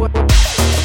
what, what, what.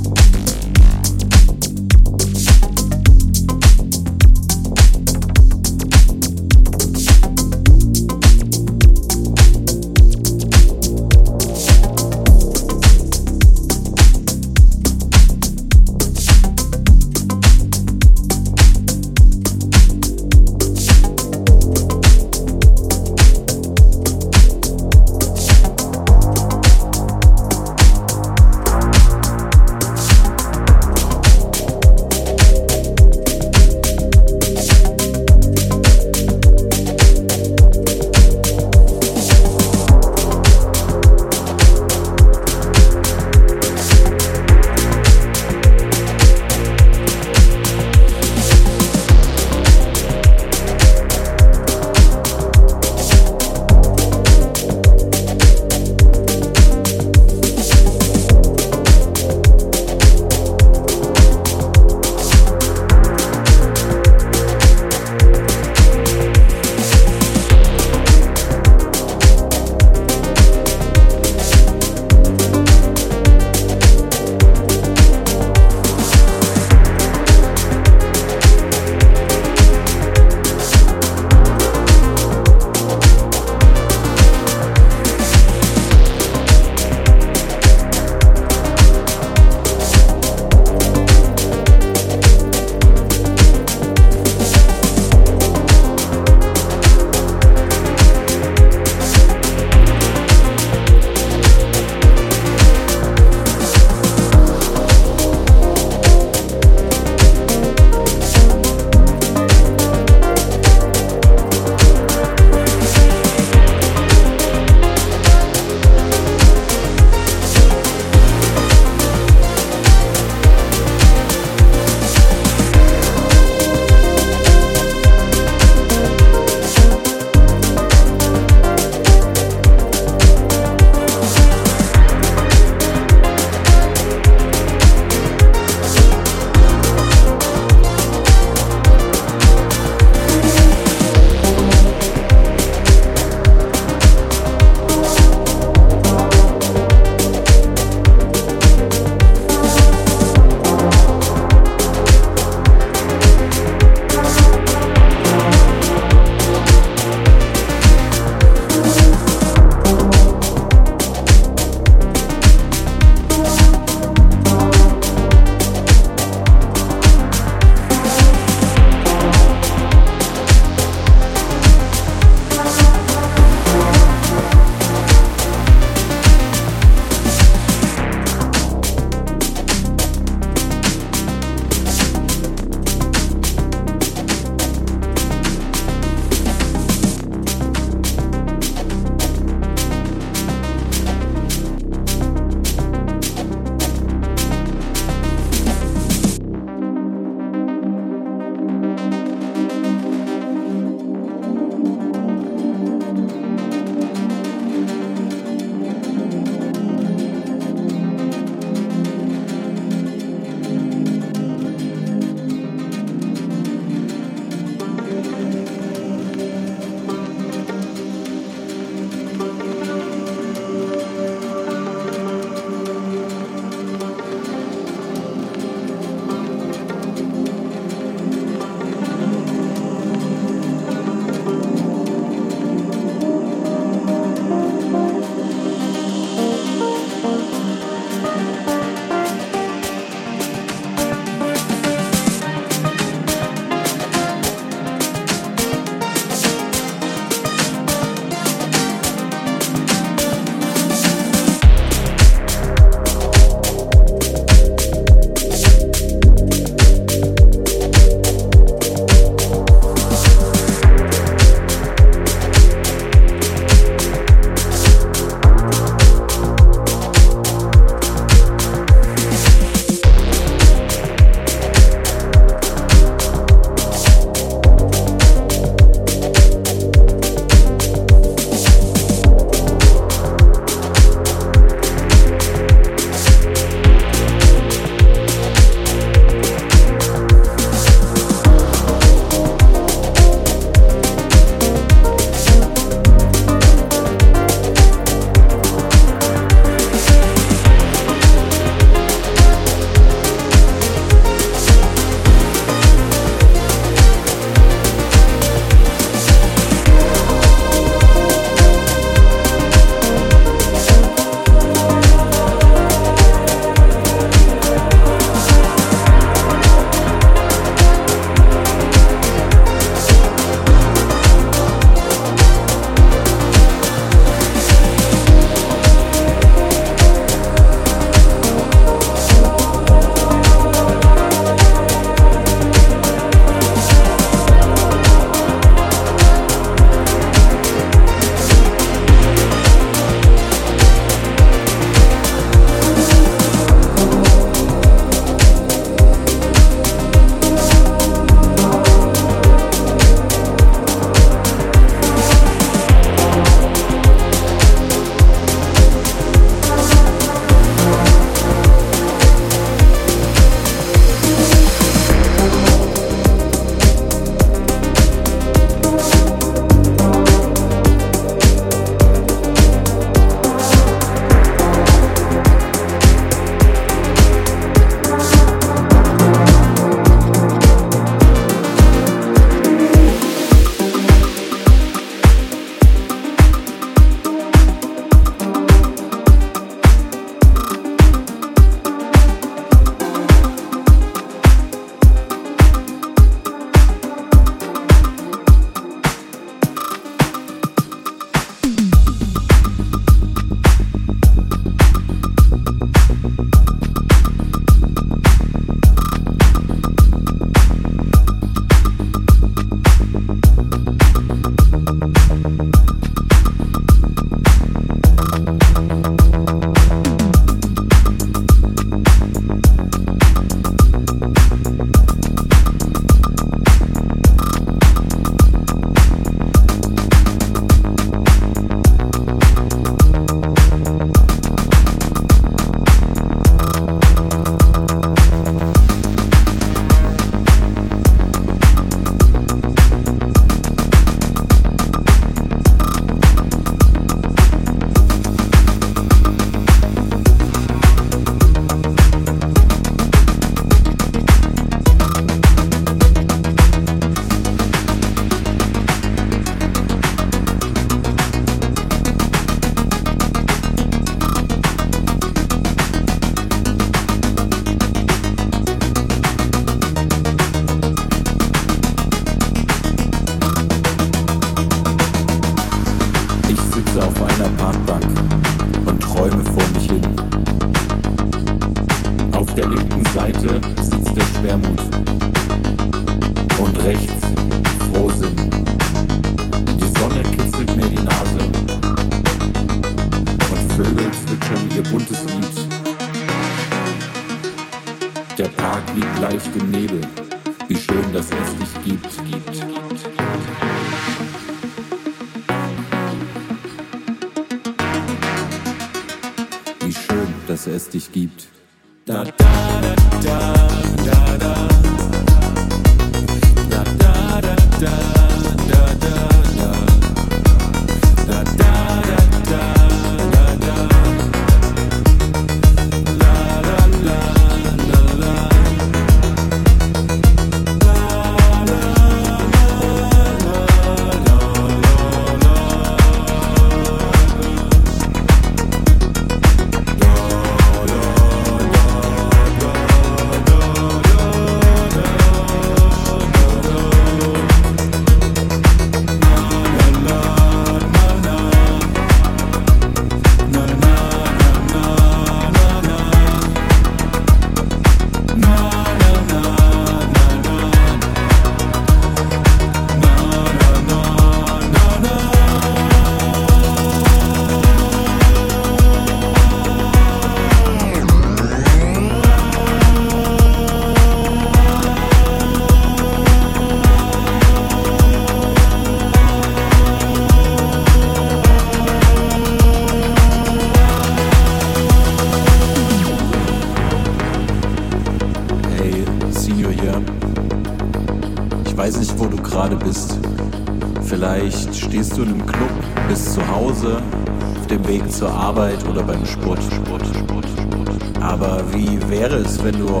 wenn du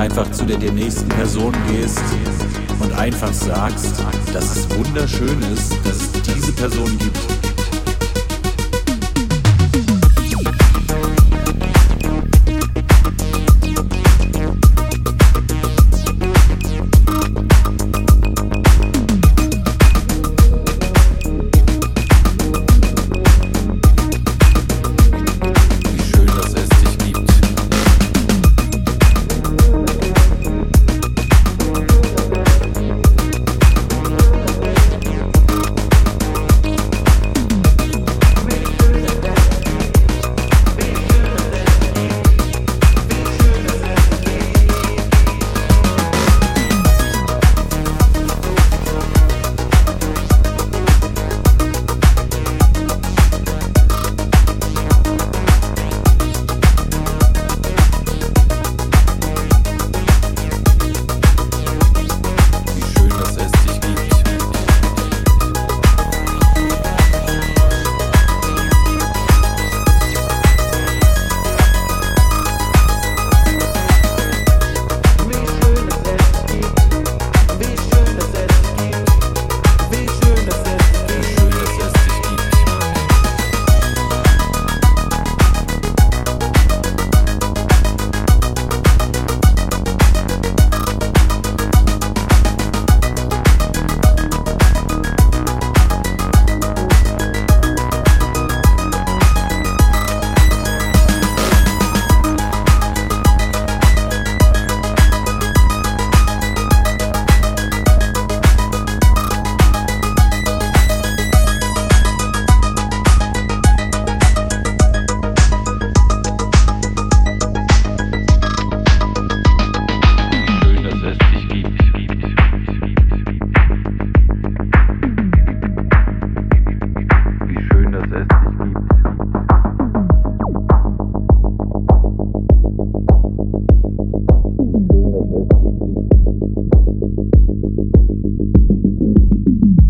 einfach zu der, der nächsten Person gehst und einfach sagst, dass es wunderschön ist, dass es diese Person gibt,